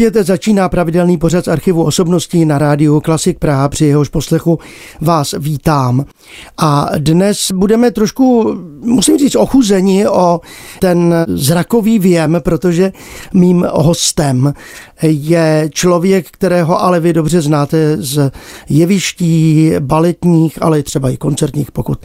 Opět začíná pravidelný pořad z archivu osobností na rádiu Klasik Praha, při jehož poslechu vás vítám. A dnes budeme trošku, musím říct, ochuzeni o ten zrakový věm, protože mým hostem je člověk, kterého ale vy dobře znáte z jeviští, baletních, ale třeba i koncertních, pokud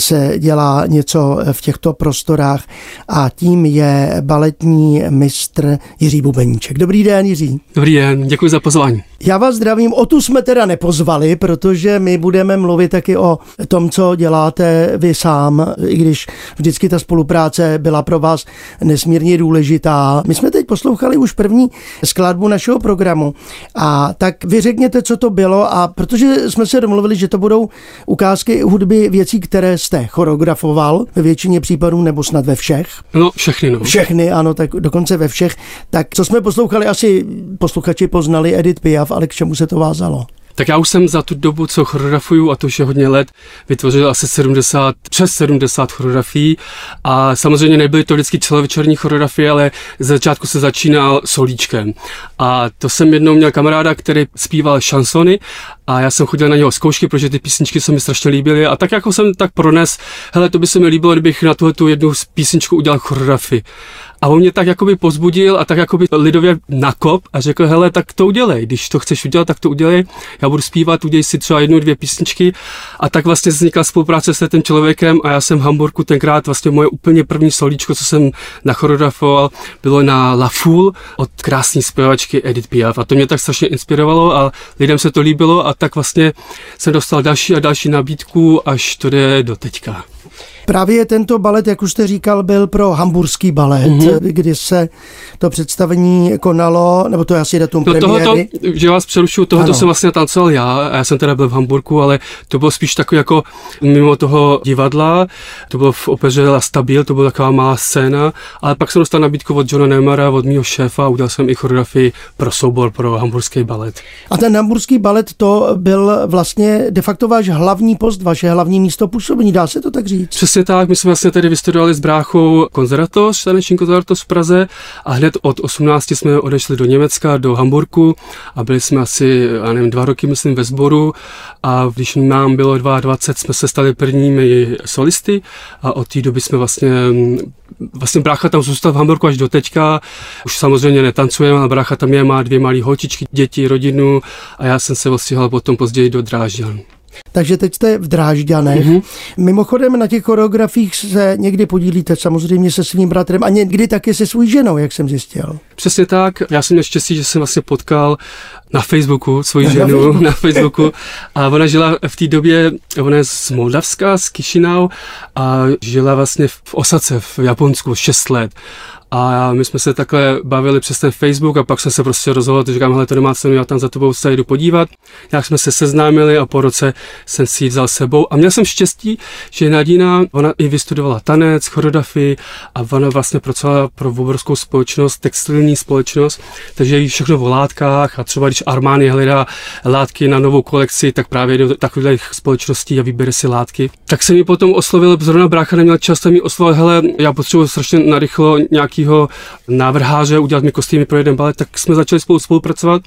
se dělá něco v těchto prostorách. A tím je baletní mistr Jiří Bubeníček. Dobrý den, Jiří. Dobrý den, děkuji za pozvání. Já vás zdravím. O tu jsme teda nepozvali, protože my budeme mluvit taky o tom, co děláte vy sám, i když vždycky ta spolupráce byla pro vás nesmírně důležitá. My jsme teď poslouchali už první skladbu našeho programu a tak vy řekněte, co to bylo a protože jsme se domluvili, že to budou ukázky hudby věcí, které jste choreografoval ve většině případů nebo snad ve všech. No, všechny, no. Všechny, ano, tak dokonce ve všech. Tak co jsme poslouchali, asi posluchači poznali Edith Piaf, ale k čemu se to vázalo? Tak já už jsem za tu dobu, co choreografuju, a to už je hodně let, vytvořil asi 70, přes 70 choreografií a samozřejmě nebyly to vždycky celovečerní choreografie, ale z začátku se začínal solíčkem. A to jsem jednou měl kamaráda, který zpíval šansony a já jsem chodil na něho zkoušky, protože ty písničky se mi strašně líbily. A tak jako jsem tak prones, hele, to by se mi líbilo, kdybych na tuhle tu jednu písničku udělal choreografii. A on mě tak jakoby pozbudil a tak jakoby lidově nakop a řekl, hele, tak to udělej, když to chceš udělat, tak to udělej, já budu zpívat, udělej si třeba jednu, dvě písničky. A tak vlastně vznikla spolupráce s tím člověkem a já jsem v Hamburgu tenkrát vlastně moje úplně první solíčko, co jsem nachoreografoval, bylo na La Foule od krásné zpěvačky Edith Piaf. A to mě tak strašně inspirovalo a lidem se to líbilo a tak vlastně jsem dostal další a další nabídku, až to jde do teďka. Právě tento balet, jak už jste říkal, byl pro hamburský balet, mm-hmm. kdy se to představení konalo, nebo to je asi datum no premiéry. Tohoto, že vás přerušuju, tohoto ano. jsem vlastně tancoval já, a já jsem teda byl v Hamburgu, ale to bylo spíš takový jako mimo toho divadla, to bylo v opeře La Stabil, to byla taková malá scéna, ale pak jsem dostal nabídku od Johna Neymara, od mého šéfa a udělal jsem i choreografii pro soubor pro hamburský balet. A ten hamburský balet to byl vlastně de facto váš hlavní post, vaše hlavní místo působení, dá se to tak říct? Přesně Přesně tak, my jsme vlastně tady vystudovali s bráchou konzervatoř, taneční konzervatoř v Praze a hned od 18 jsme odešli do Německa, do Hamburgu a byli jsme asi, já nevím, dva roky, myslím, ve sboru a když nám bylo 22, jsme se stali prvními solisty a od té doby jsme vlastně Vlastně brácha tam zůstal v Hamburgu až do teďka. Už samozřejmě netancujeme, ale brácha tam je, má dvě malé holčičky, děti, rodinu a já jsem se odstěhoval potom později do Drážďan. Takže teď jste v Drážďanech. Mm-hmm. Mimochodem na těch choreografiích se někdy podílíte samozřejmě se svým bratrem a někdy taky se svou ženou, jak jsem zjistil. Přesně tak. Já jsem měl štěstí, že jsem vlastně potkal na Facebooku svoji ženu na Facebooku a ona žila v té době, ona je z Moldavska, z Kišinau a žila vlastně v Osace v Japonsku 6 let a my jsme se takhle bavili přes ten Facebook a pak jsem se prostě rozhodl, že říkám, hele, to nemá cenu, já tam za tebou se jdu podívat. Jak jsme se seznámili a po roce jsem si ji vzal sebou. A měl jsem štěstí, že Nadina, ona i vystudovala tanec, choreografii a ona vlastně pracovala pro obrovskou společnost, textilní společnost, takže ví všechno o látkách a třeba když Armani hledá látky na novou kolekci, tak právě do takových společností a vybere si látky. Tak se mi potom oslovil, zrovna brácha neměl čas, mi oslovil, hele, já potřebuji strašně narychlo nějaký nějakého návrháře, udělat mi kostýmy pro jeden balet, tak jsme začali spolu spolupracovat.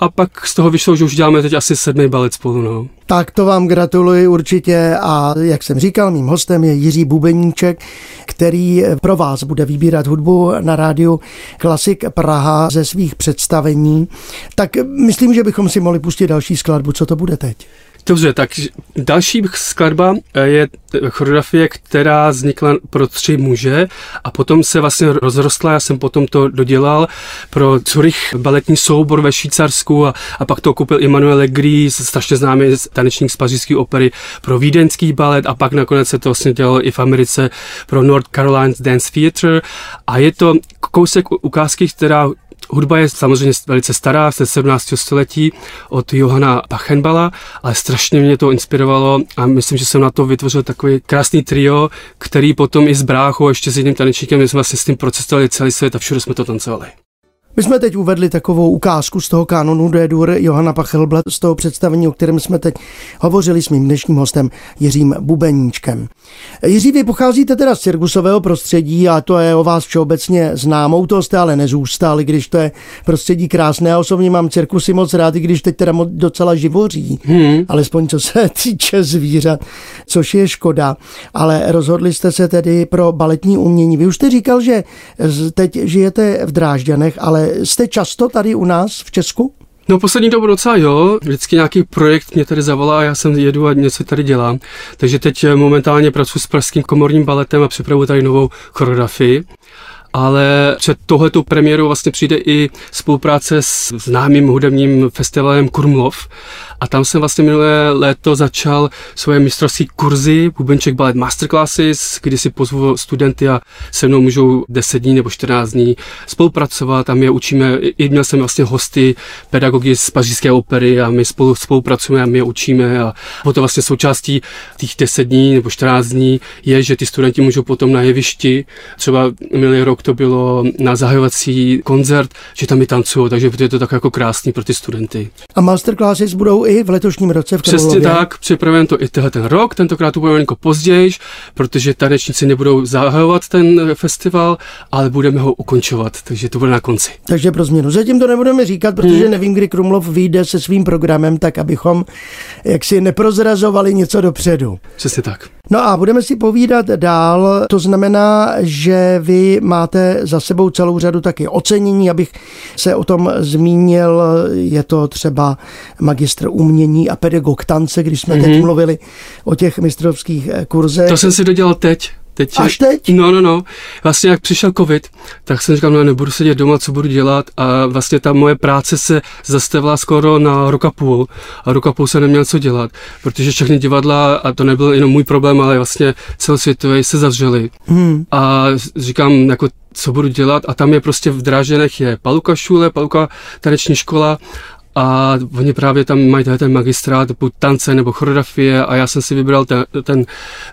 A pak z toho vyšlo, že už děláme teď asi sedmý balet spolu. No. Tak to vám gratuluji určitě a jak jsem říkal, mým hostem je Jiří Bubeníček, který pro vás bude vybírat hudbu na rádiu Klasik Praha ze svých představení. Tak myslím, že bychom si mohli pustit další skladbu. Co to bude teď? Dobře, tak další skladba eh, je choreografie, která vznikla pro tři muže a potom se vlastně rozrostla, já jsem potom to dodělal pro Zurich baletní soubor ve Švýcarsku a, a pak to koupil Emanuele Gris, strašně známý tanečník z pařížské opery pro vídeňský balet a pak nakonec se to vlastně dělalo i v Americe pro North Carolina Dance Theatre a je to kousek ukázky, která Hudba je samozřejmě velice stará, ze 17. století od Johana Pachenbala, ale strašně mě to inspirovalo a myslím, že jsem na to vytvořil takový krásný trio, který potom i s bráchou a ještě s jedním tanečníkem, my jsme vlastně s tím procestovali celý svět a všude jsme to tancovali. My jsme teď uvedli takovou ukázku z toho kanonu D-dur Johana Pachelbla, z toho představení, o kterém jsme teď hovořili s mým dnešním hostem Jiřím Bubeníčkem. Jiří, vy pocházíte teda z cirkusového prostředí a to je o vás všeobecně známou, to jste ale nezůstali, když to je prostředí krásné. Já osobně mám cirkusy moc rád, i když teď teda docela živoří, hmm. alespoň co se týče zvířat, což je škoda. Ale rozhodli jste se tedy pro baletní umění. Vy už jste říkal, že teď žijete v Drážďanech, ale jste často tady u nás v Česku? No poslední dobu docela jo, vždycky nějaký projekt mě tady zavolá a já jsem jedu a něco tady dělám. Takže teď momentálně pracuji s Pražským komorním baletem a připravuji tady novou choreografii ale před tohletou premiérou vlastně přijde i spolupráce s známým hudebním festivalem Kurmlov. A tam jsem vlastně minulé léto začal svoje mistrovské kurzy, Bubenček Ballet Masterclasses, kdy si pozvu studenty a se mnou můžou 10 dní nebo 14 dní spolupracovat. My je učíme, i měl jsem vlastně hosty, pedagogy z pařížské opery a my spolu spolupracujeme a my je učíme. A potom vlastně součástí těch 10 dní nebo 14 dní je, že ty studenti můžou potom na jevišti, třeba minulý rok to bylo na zahajovací koncert, že tam i tancují, takže je to tak jako krásný pro ty studenty. A masterclasses budou i v letošním roce v Přesně tak, připravujeme to i tenhle ten rok, tentokrát to budeme jako později, protože tanečníci nebudou zahajovat ten festival, ale budeme ho ukončovat, takže to bude na konci. Takže pro změnu. Zatím to nebudeme říkat, protože hmm. nevím, kdy Krumlov vyjde se svým programem, tak abychom jaksi neprozrazovali něco dopředu. Přesně tak. No a budeme si povídat dál. To znamená, že vy máte za sebou celou řadu taky ocenění, abych se o tom zmínil. Je to třeba magistr umění a pedagog tance, když jsme mm-hmm. teď mhm. mluvili o těch mistrovských kurzech. To jsem si dodělal teď. Teď, Až teď? No, no, no. Vlastně jak přišel covid, tak jsem říkal, no nebudu sedět doma, co budu dělat a vlastně ta moje práce se zastavila skoro na rok a půl a rok a půl se neměl co dělat, protože všechny divadla, a to nebyl jenom můj problém, ale vlastně celosvětové se zavřely. Hmm. A říkám, jako co budu dělat a tam je prostě v Dráženech je Paluka šule, Paluka taneční škola a oni právě tam mají ten magistrát, buď tance nebo choreografie a já jsem si vybral ten, ten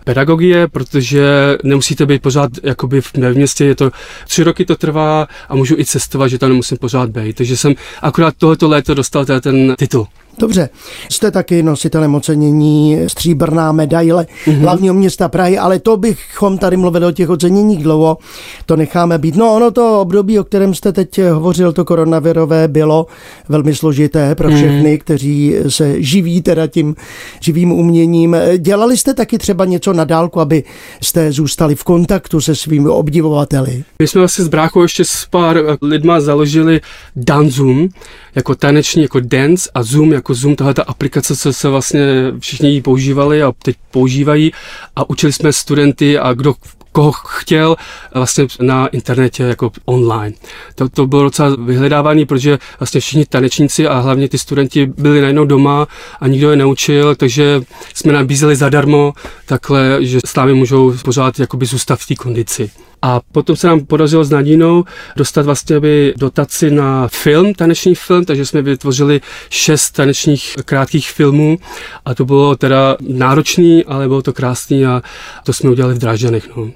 pedagogie, protože nemusíte být pořád jakoby v, městě, je to tři roky to trvá a můžu i cestovat, že tam nemusím pořád být, takže jsem akorát tohleto léto dostal ten titul. Dobře, jste taky nositelem ocenění stříbrná medaile mm-hmm. hlavního města Prahy, ale to bychom tady mluvili o těch oceněních dlouho, to necháme být. No ono to období, o kterém jste teď hovořil, to koronavirové, bylo velmi složité pro mhm. všechny, mm-hmm. kteří se živí teda tím živým uměním. Dělali jste taky třeba něco na dálku, aby jste zůstali v kontaktu se svými obdivovateli? My jsme vlastně s bráchou ještě s pár lidma založili Danzum, jako taneční, jako dance a Zoom jako Zoom, tahle ta aplikace, co se vlastně všichni ji používali a teď používají a učili jsme studenty a kdo koho chtěl vlastně na internetě jako online. To, to bylo docela vyhledávání, protože vlastně všichni tanečníci a hlavně ty studenti byli najednou doma a nikdo je neučil, takže jsme nabízeli zadarmo takhle, že s námi můžou pořád jakoby zůstat v té kondici. A potom se nám podařilo s Nadinou dostat vlastně aby dotaci na film, taneční film, takže jsme vytvořili šest tanečních krátkých filmů a to bylo teda náročný, ale bylo to krásný a to jsme udělali v Drážďanech. No.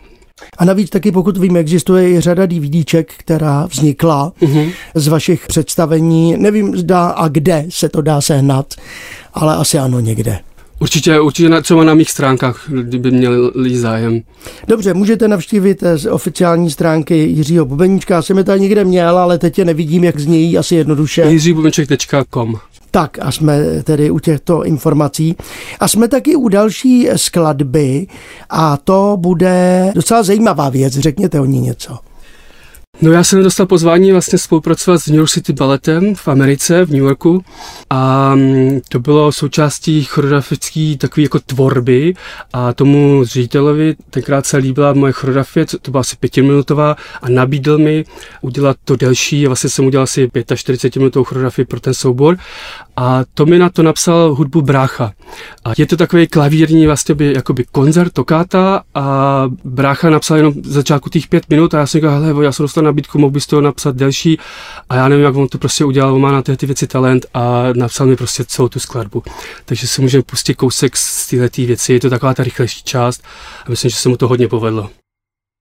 A navíc taky, pokud vím, existuje i řada DVDček, která vznikla uh-huh. z vašich představení. Nevím, zda a kde se to dá sehnat, ale asi ano někde. Určitě, určitě na, třeba na mých stránkách, kdyby měli lidi zájem. Dobře, můžete navštívit eh, z oficiální stránky Jiřího Bubeníčka. Já jsem je tady někde měl, ale teď je nevidím, jak znějí asi jednoduše. jiříbubenček.com tak a jsme tedy u těchto informací. A jsme taky u další skladby a to bude docela zajímavá věc. Řekněte o ní něco. No já jsem dostal pozvání vlastně spolupracovat s New York City Balletem v Americe, v New Yorku. A mm, to bylo součástí choreografické takové jako tvorby. A tomu ředitelovi tenkrát se líbila moje choreografie, to byla asi pětiminutová a nabídl mi udělat to delší, vlastně jsem udělal asi 45 minutovou choreografii pro ten soubor. A to mi na to napsal hudbu brácha. A je to takový klavírní vlastně by, jakoby koncert, tokáta. A brácha napsal jenom začátku těch pět minut a já jsem říkal, hele, já jsem dostal nabídku, mohl bys to napsat delší a já nevím, jak on to prostě udělal, on má na ty věci talent a napsal mi prostě celou tu skladbu. Takže si můžeme pustit kousek z této věci, je to taková ta rychlejší část a myslím, že se mu to hodně povedlo.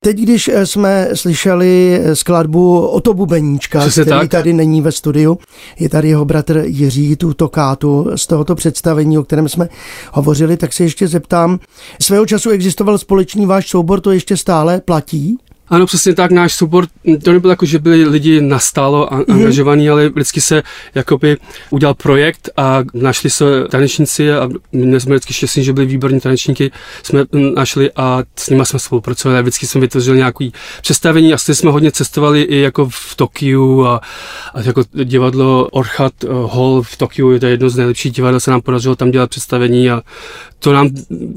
Teď, když eh, jsme slyšeli eh, skladbu Oto Bubeníčka, Přesně který tak. tady není ve studiu, je tady jeho bratr Jiří, tu tokátu z tohoto představení, o kterém jsme hovořili, tak se ještě zeptám, svého času existoval společný váš soubor, to ještě stále platí? Ano, přesně tak, náš soubor, to nebylo jako, že byli lidi nastálo a- angažovaní, ale vždycky se jakoby udělal projekt a našli se tanečníci a my jsme vždycky šťastní, že byli výborní tanečníky, jsme našli a s nimi jsme spolupracovali a vždycky jsme vytvořili nějaký představení a jsme hodně cestovali i jako v Tokiu a, a jako divadlo Orchat eh, Hall v Tokiu, to je jedno z nejlepších divadel, se nám podařilo tam dělat představení a to nám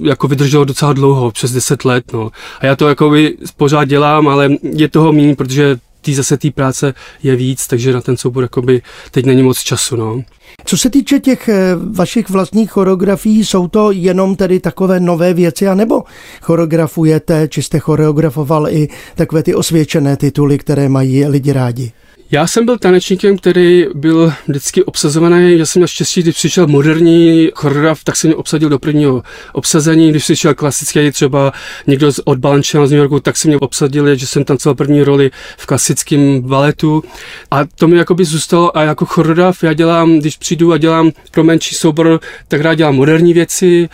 jako vydrželo docela dlouho, přes 10 let, no. A já to jako pořád dělám, ale je toho méně, protože tý zase té práce je víc, takže na ten soubor jakoby teď není moc času, no. Co se týče těch eh, vašich vlastních choreografií, jsou to jenom tedy takové nové věci, anebo choreografujete, či jste choreografoval i takové ty osvědčené tituly, které mají lidi rádi? Já jsem byl tanečníkem, který byl vždycky obsazovaný. Já jsem měl štěstí, když přišel moderní choreograf, tak jsem mě obsadil do prvního obsazení. Když přišel klasický třeba někdo z od Balančina z New Yorku, tak se mě obsadili, že jsem tancoval první roli v klasickém baletu. A to mi jakoby zůstalo a jako choreograf já dělám, když přijdu a dělám pro menší soubor, tak rád dělám moderní věci,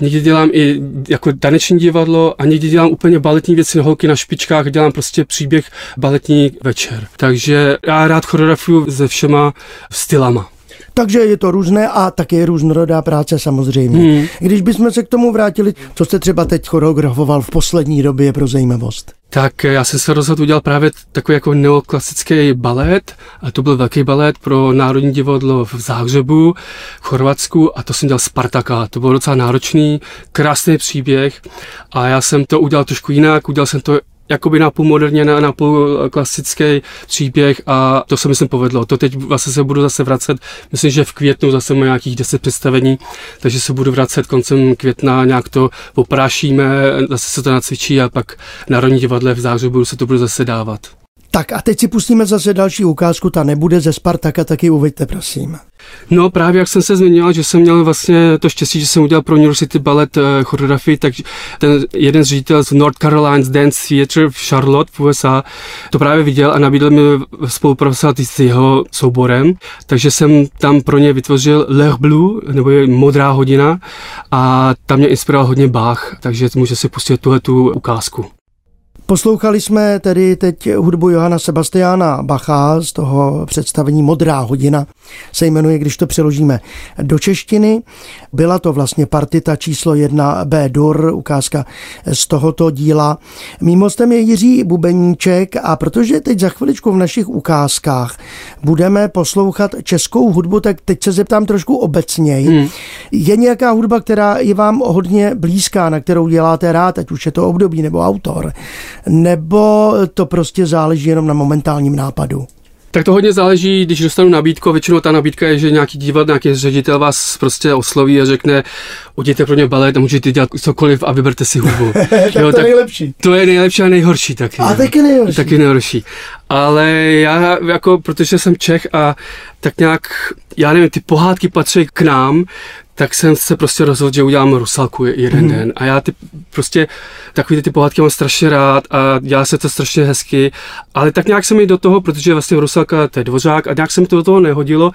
někdy dělám i jako taneční divadlo a někdy dělám úplně baletní věci, holky na špičkách, dělám prostě příběh baletní večer. Takže já rád choreografuju se všema stylama. Takže je to různé a také různorodá práce samozřejmě. Hmm. Když bychom se k tomu vrátili, co jste třeba teď choreografoval v poslední době pro zajímavost? Tak já jsem se rozhodl udělat právě takový jako neoklasický balet. A to byl velký balet pro Národní divadlo v Záhřebu, v Chorvatsku a to jsem dělal Spartaka. To bylo docela náročný, krásný příběh a já jsem to udělal trošku jinak, udělal jsem to jakoby napůl moderně, na, napůl klasický příběh a to se myslím povedlo. To teď vlastně se budu zase vracet, myslím, že v květnu zase má nějakých 10 představení, takže se budu vracet koncem května, nějak to poprášíme, zase se to nacvičí a pak Národní divadle v zářibu se to bude zase dávat. Tak a teď si pustíme zase další ukázku, ta nebude ze Spartaka, taky uveďte, prosím. No právě jak jsem se zmiňoval, že jsem měl vlastně to štěstí, že jsem udělal pro New York City Ballet uh, choreografii, tak ten jeden z ředitelů z North Carolina Dance Theatre v Charlotte v USA to právě viděl a nabídl mi spolupracovat s jeho souborem, takže jsem tam pro ně vytvořil L'Heure Bleu, nebo je modrá hodina a tam mě inspiroval hodně Bach, takže může si pustit tuhle tu ukázku. Poslouchali jsme tedy teď hudbu Johana Sebastiana Bacha z toho představení Modrá hodina, se jmenuje, když to přeložíme do češtiny. Byla to vlastně partita číslo 1 B dur, ukázka z tohoto díla. Mým hostem je Jiří Bubeníček a protože teď za chviličku v našich ukázkách budeme poslouchat českou hudbu, tak teď se zeptám trošku obecněji. Hmm. Je nějaká hudba, která je vám hodně blízká, na kterou děláte rád, ať už je to období nebo autor? Nebo to prostě záleží jenom na momentálním nápadu? Tak to hodně záleží, když dostanu nabídku, většinou ta nabídka je, že nějaký divat, nějaký ředitel vás prostě osloví a řekne, udějte pro ně balet a můžete dělat cokoliv a vyberte si hudbu. tak jo, to tak nejlepší. To je nejlepší a nejhorší taky. A taky nejhorší. Taky nejhorší. Ale já jako, protože jsem Čech a tak nějak, já nevím, ty pohádky patří k nám, tak jsem se prostě rozhodl, že udělám Rusalku jeden mm. den. A já ty prostě takový ty pohádky mám strašně rád a dělá se to strašně hezky, ale tak nějak se mi do toho, protože vlastně Rusalka to je dvořák a nějak se mi to do toho nehodilo,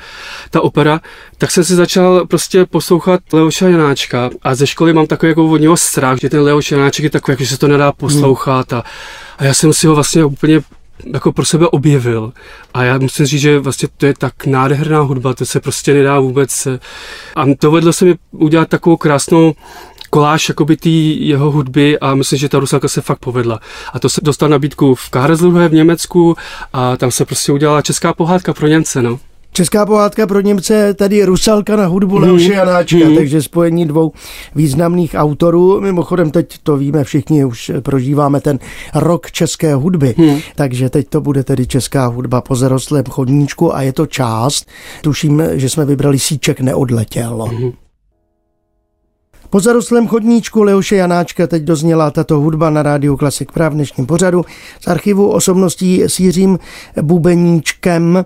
ta opera, tak jsem si začal prostě poslouchat Leoša Janáčka a ze školy mám takový jako od něho strach, že ten Leoš Janáček je takový, jako, že se to nedá poslouchat a, a já jsem si ho vlastně úplně jako pro sebe objevil. A já musím říct, že vlastně to je tak nádherná hudba, to se prostě nedá vůbec. A to vedlo se mi udělat takovou krásnou koláž jakoby tý jeho hudby a myslím, že ta Rusalka se fakt povedla. A to se dostal nabídku v Karlsruhe v Německu a tam se prostě udělala česká pohádka pro Němce, no. Česká pohádka pro Němce, tady je Rusalka na hudbu mm. Leoše Janáčka, mm. takže spojení dvou významných autorů. Mimochodem teď to víme všichni, už prožíváme ten rok české hudby, mm. takže teď to bude tedy česká hudba po zarostlém chodníčku a je to část. Tuším, že jsme vybrali Síček neodletěl. Mm. Po zarostlém chodníčku Leoše Janáčka teď dozněla tato hudba na rádiu Klasik Prav v dnešním pořadu z archivu osobností s Jiřím Bubeníčkem,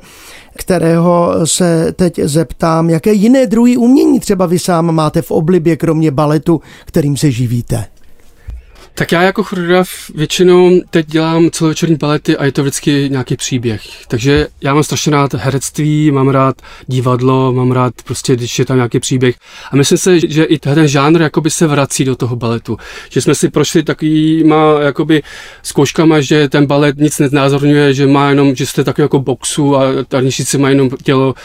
kterého se teď zeptám, jaké jiné druhy umění třeba vy sám máte v oblibě, kromě baletu, kterým se živíte? Tak já jako choreograf většinou teď dělám celovečerní balety a je to vždycky nějaký příběh. Takže já mám strašně rád herectví, mám rád divadlo, mám rád prostě, když je tam nějaký příběh. A myslím si, že i ten žánr jakoby se vrací do toho baletu. Že jsme si prošli takovýma jakoby zkouškama, že ten balet nic neznázorňuje, že má jenom, že jste takový jako boxu a tanečníci mají jenom tělo,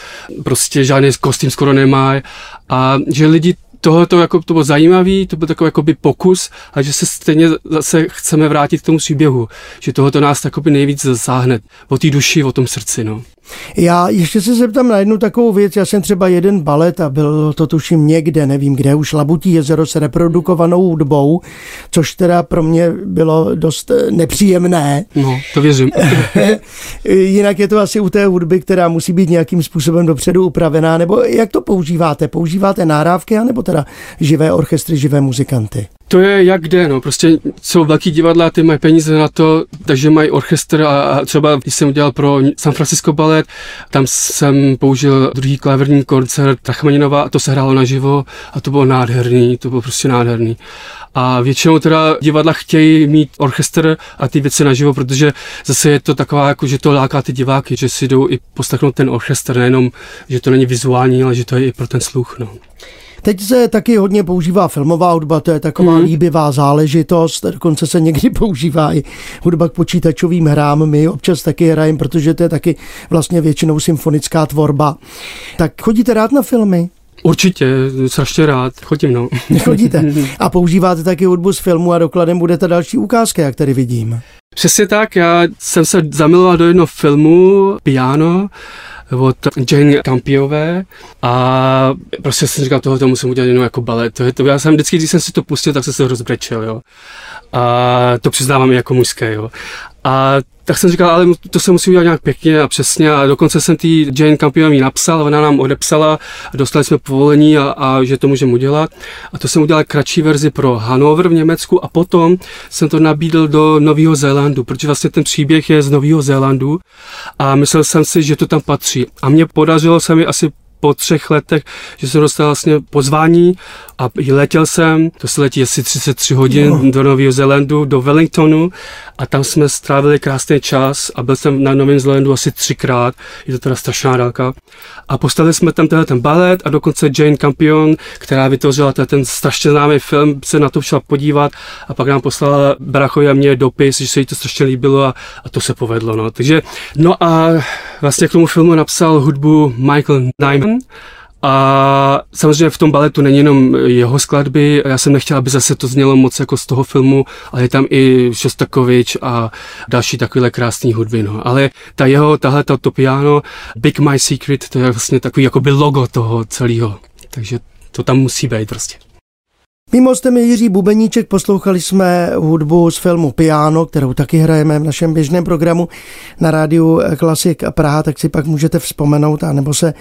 prostě žádný kostým skoro nemá. A že lidi tohle to, jako, to bylo zajímavý, to byl takový jakoby pokus, a že se stejně zase chceme vrátit k tomu příběhu, že tohle to nás jakoby nejvíc zasáhne, o té duši, o tom srdci. No. Já ještě se zeptám na jednu takovou věc. Já jsem třeba jeden balet a byl to tuším někde, nevím kde, už Labutí jezero s reprodukovanou hudbou, což teda pro mě bylo dost eh, nepříjemné. No, to věřím. Jinak je to asi u té hudby, která musí být nějakým způsobem dopředu upravená, nebo jak to používáte? Používáte náhrávky, anebo teda živé orchestry, živé muzikanty? To je jak jde, no. Prostě jsou velký divadla, ty mají peníze na to, takže mají orchestr a, a třeba, když jsem udělal pro San Francisco Ballet, tam jsem použil druhý klaverní koncert Rachmaninova a to se hrálo naživo a to bylo nádherný, to bylo prostě nádherný. A většinou teda divadla chtějí mít orchestr a ty věci naživo, protože zase je to taková, jako, že to láká ty diváky, že si jdou i poslechnout ten orchestr, nejenom, že to není vizuální, ale že to je i pro ten sluch. No. Teď se taky hodně používá filmová hudba, to je taková mm. líbivá záležitost, dokonce se někdy používá i hudba k počítačovým hrám, my občas taky hrajeme, protože to je taky vlastně většinou symfonická tvorba. Tak chodíte rád na filmy? Určitě, strašně rád, chodím, no. Chodíte. A používáte taky hudbu z filmu a dokladem bude ta další ukázka, jak tady vidím. Přesně tak, já jsem se zamiloval do jednoho filmu, Piano, od Jane Campiové a prostě jsem říkal, tohle to musím udělat jenom jako balet. To je to, já jsem vždycky, když jsem si to pustil, tak jsem se rozbrečel, jo. A to přiznávám i jako mužské, jo. A tak jsem říkal, ale to se musí udělat nějak pěkně a přesně a dokonce jsem tý Jane Campion napsal, ona nám odepsala dostali jsme povolení a, a že to můžeme udělat. A to jsem udělal kratší verzi pro Hanover v Německu a potom jsem to nabídl do Nového Zélandu, protože vlastně ten příběh je z Nového Zélandu a myslel jsem si, že to tam patří. A mě podařilo se mi asi po třech letech, že jsem dostal vlastně pozvání a letěl jsem, to se letí asi 33 hodin no. do Nového Zélandu, do Wellingtonu a tam jsme strávili krásný čas a byl jsem na Novém Zélandu asi třikrát, je to teda strašná dálka. A postavili jsme tam tenhle ten balet a dokonce Jane Campion, která vytvořila ten strašně známý film, se na to šla podívat a pak nám poslala Brachovi a mě dopis, že se jí to strašně líbilo a, a to se povedlo. No. Takže, no a vlastně k tomu filmu napsal hudbu Michael Nyman, a samozřejmě v tom baletu není jenom jeho skladby, já jsem nechtěl, aby zase to znělo moc jako z toho filmu, ale je tam i Šostakovič a další takové krásné hudby. No. Ale ta jeho, tahle to piano, Big My Secret, to je vlastně takový jakoby logo toho celého. Takže to tam musí být prostě. Mým hostem je Jiří Bubeníček, poslouchali jsme hudbu z filmu Piano, kterou taky hrajeme v našem běžném programu na rádiu Klasik Praha, tak si pak můžete vzpomenout a nebo se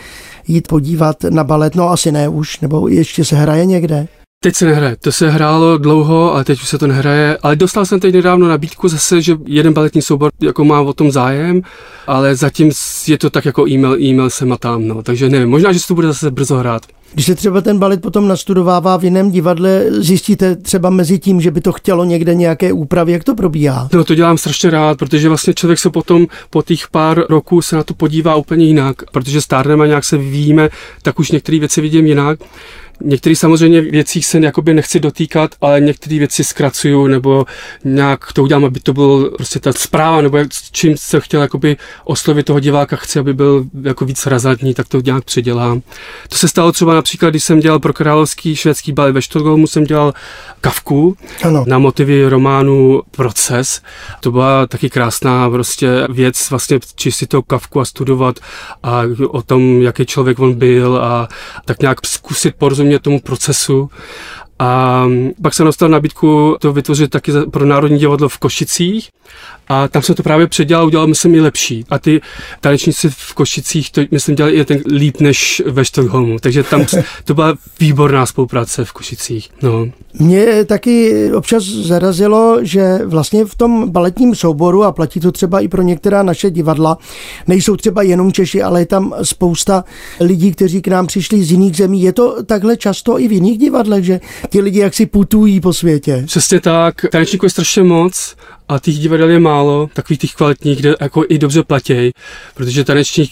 jít podívat na balet, no asi ne už, nebo ještě se hraje někde? Teď se nehraje. To se hrálo dlouho, ale teď už se to nehraje. Ale dostal jsem teď nedávno nabídku zase, že jeden baletní soubor jako má o tom zájem, ale zatím je to tak jako e-mail, e-mail se matám, no. Takže nevím, možná, že se to bude zase brzo hrát. Když se třeba ten balet potom nastudovává v jiném divadle, zjistíte třeba mezi tím, že by to chtělo někde nějaké úpravy, jak to probíhá? No to dělám strašně rád, protože vlastně člověk se potom po těch pár roků se na to podívá úplně jinak, protože stárneme a nějak se vyvíjíme, tak už některé věci vidím jinak. Některé samozřejmě věcí se jakoby nechci dotýkat, ale některé věci zkracuju nebo nějak to udělám, aby to bylo prostě ta zpráva, nebo jak, čím se chtěl jakoby oslovit toho diváka, chci, aby byl jako víc razantní, tak to nějak předělám. To se stalo třeba například, když jsem dělal pro královský švédský balet ve Štokholmu, jsem dělal kavku ano. na motivy románu Proces. To byla taky krásná prostě věc, vlastně čistit toho kavku a studovat a o tom, jaký člověk on byl a tak nějak zkusit porozumět rozumět tomu procesu. A pak jsem dostal nabídku to vytvořit taky pro Národní divadlo v Košicích a tam jsem to právě předělal, udělal myslím i lepší. A ty tanečníci v Košicích to myslím dělali i ten líp než ve Stockholmu, takže tam to byla výborná spolupráce v Košicích. No. Mě taky občas zarazilo, že vlastně v tom baletním souboru, a platí to třeba i pro některá naše divadla, nejsou třeba jenom Češi, ale je tam spousta lidí, kteří k nám přišli z jiných zemí. Je to takhle často i v jiných divadlech, že ti lidi jaksi putují po světě? Přesně tak. Tanečníků je strašně moc a těch divadel je málo, takových těch kvalitních, kde jako i dobře platí, protože tanečník,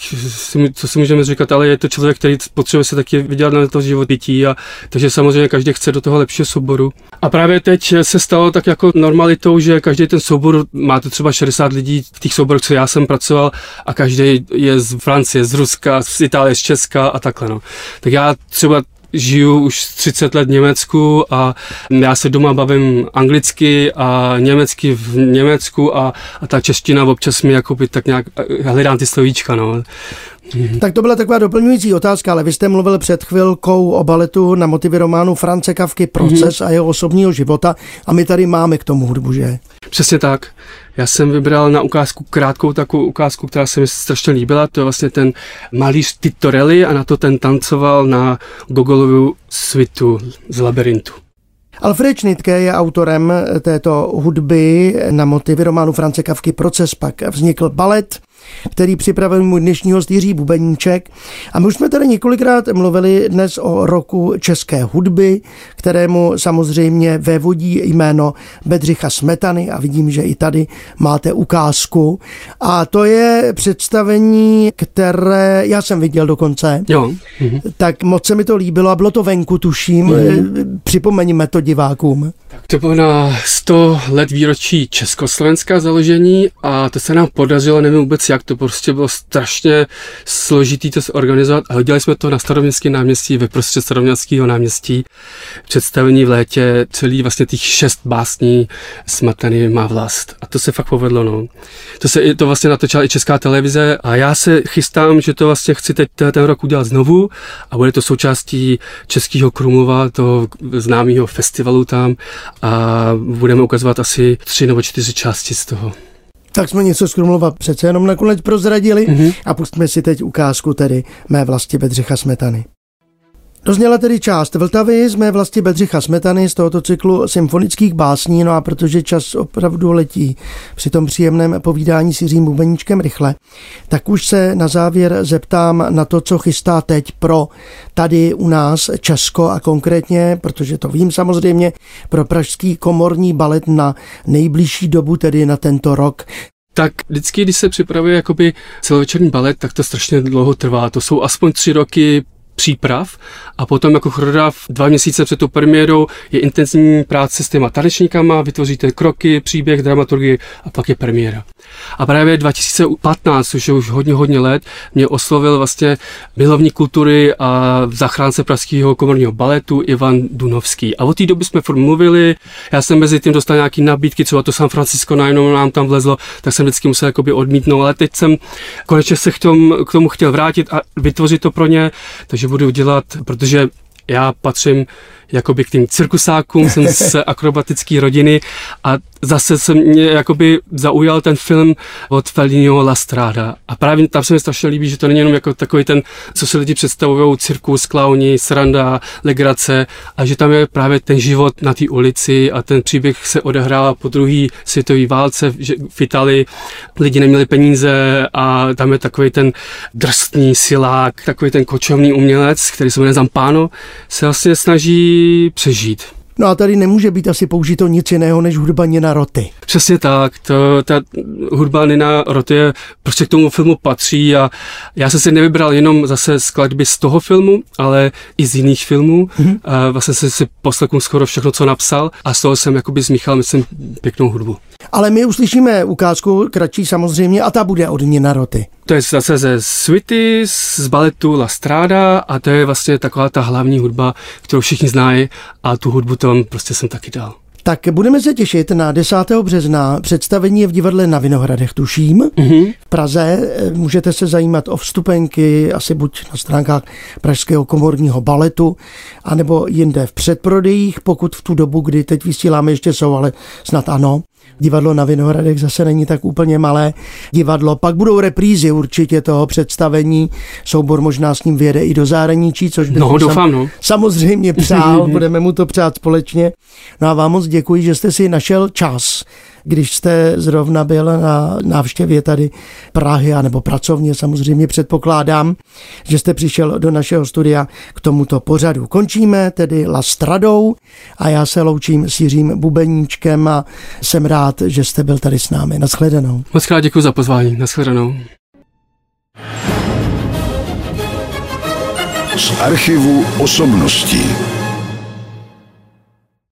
co si můžeme říkat, ale je to člověk, který potřebuje se taky vydělat na to život bytí a takže samozřejmě každý chce do toho lepšího souboru. A právě teď se stalo tak jako normalitou, že každý ten soubor, máte třeba 60 lidí v těch souborech, co já jsem pracoval a každý je z Francie, z Ruska, z Itálie, z Česka a takhle. No. Tak já třeba žiju už 30 let v Německu a já se doma bavím anglicky a německy v Německu a, a ta čeština občas mi jako by tak nějak hledám ty slovíčka, no. Tak to byla taková doplňující otázka, ale vy jste mluvil před chvilkou o baletu na motivy románu France Kavky Proces mm-hmm. a jeho osobního života a my tady máme k tomu hudbu, že? Přesně tak. Já jsem vybral na ukázku krátkou takovou ukázku, která se mi strašně líbila. To je vlastně ten malíř Titorelli a na to ten tancoval na Gogolovu svitu z labirintu. Alfred Schnitke je autorem této hudby na motivy románu France Kavky Proces, pak vznikl balet, který připravil můj dnešní host Jiří Bubeníček. A my už jsme tady několikrát mluvili dnes o roku české hudby, kterému samozřejmě vévodí jméno Bedřicha Smetany a vidím, že i tady máte ukázku. A to je představení, které já jsem viděl dokonce. Jo. Mhm. Tak moc se mi to líbilo a bylo to venku, tuším. Mhm. Připomeňme to divákům. Tak to bylo na 100 let výročí Československa založení a to se nám podařilo, nevím vůbec jak, to prostě bylo strašně složitý to zorganizovat a dělali jsme to na staroměstském náměstí, ve prostřed staroměstského náměstí, představení v létě, celý vlastně těch šest básní Smatany má vlast a to se fakt povedlo, no. To se to vlastně natočila i Česká televize a já se chystám, že to vlastně chci teď ten rok udělat znovu a bude to součástí Českého Krumlova, toho známého festivalu tam a budeme ukazovat asi tři nebo čtyři části z toho. Tak jsme něco z Krumlova přece jenom nakonec prozradili mm-hmm. a pustíme si teď ukázku tedy mé vlasti Bedřicha Smetany. Dozněla tedy část Vltavy z mé vlasti Bedřicha Smetany z tohoto cyklu symfonických básní, no a protože čas opravdu letí při tom příjemném povídání s Jiřím Bubeníčkem rychle, tak už se na závěr zeptám na to, co chystá teď pro tady u nás Česko a konkrétně, protože to vím samozřejmě, pro pražský komorní balet na nejbližší dobu, tedy na tento rok tak vždycky, když se připravuje jakoby celovečerní balet, tak to strašně dlouho trvá. To jsou aspoň tři roky příprav a potom jako choreograf dva měsíce před tou premiérou je intenzivní práce s těma tanečníkama, vytvoříte kroky, příběh, dramaturgii a pak je premiéra. A právě 2015, což je už hodně, hodně let, mě oslovil vlastně milovník kultury a zachránce pražského komorního baletu Ivan Dunovský. A od té doby jsme furt mluvili, já jsem mezi tím dostal nějaké nabídky, třeba to San Francisco najednou nám tam vlezlo, tak jsem vždycky musel jakoby odmítnout, ale teď jsem konečně se k tomu, k tomu chtěl vrátit a vytvořit to pro ně, takže budu dělat, protože já patřím jakoby k tým cirkusákům, jsem z akrobatické rodiny a zase se mě jakoby zaujal ten film od Felliniho La Strada. A právě tam se mi strašně líbí, že to není jenom jako takový ten, co si lidi představují, cirkus, klauni, sranda, legrace, a že tam je právě ten život na té ulici a ten příběh se odehrál po druhé světové válce že v Itálii. Lidi neměli peníze a tam je takový ten drsný silák, takový ten kočovný umělec, který se jmenuje Zampano, se vlastně snaží přežít. No a tady nemůže být asi použito nic jiného než hudba Nina Roty. Přesně tak, to, ta hudba Nina Roty je, prostě k tomu filmu patří a já jsem si nevybral jenom zase skladby z toho filmu, ale i z jiných filmů. Mm-hmm. A vlastně jsem si poslechnu skoro všechno, co napsal a z toho jsem jakoby zmíchal, myslím, pěknou hudbu. Ale my uslyšíme ukázku kratší samozřejmě a ta bude od Nina Roty. To je zase ze Svity, z baletu La Strada a to je vlastně taková ta hlavní hudba, kterou všichni znají a tu hudbu tam prostě jsem taky dal. Tak budeme se těšit na 10. března. Představení je v divadle na Vinohradech, tuším. Mm-hmm. V Praze můžete se zajímat o vstupenky, asi buď na stránkách Pražského komorního baletu, anebo jinde v předprodejích, pokud v tu dobu, kdy teď vysíláme, ještě jsou, ale snad ano. Divadlo na Vinohradech zase není tak úplně malé divadlo. Pak budou reprízy určitě toho představení. Soubor možná s ním vyjede i do zahraničí, což bych No, doufám, no. samozřejmě přál. Budeme mu to přát společně. No a vám moc děkuji, že jste si našel čas když jste zrovna byl na návštěvě tady Prahy, nebo pracovně samozřejmě předpokládám, že jste přišel do našeho studia k tomuto pořadu. Končíme tedy Lastradou a já se loučím s Jiřím Bubeníčkem a jsem rád, že jste byl tady s námi. Naschledanou. Moc krát děkuji za pozvání. Naschledanou. Z archivu osobností.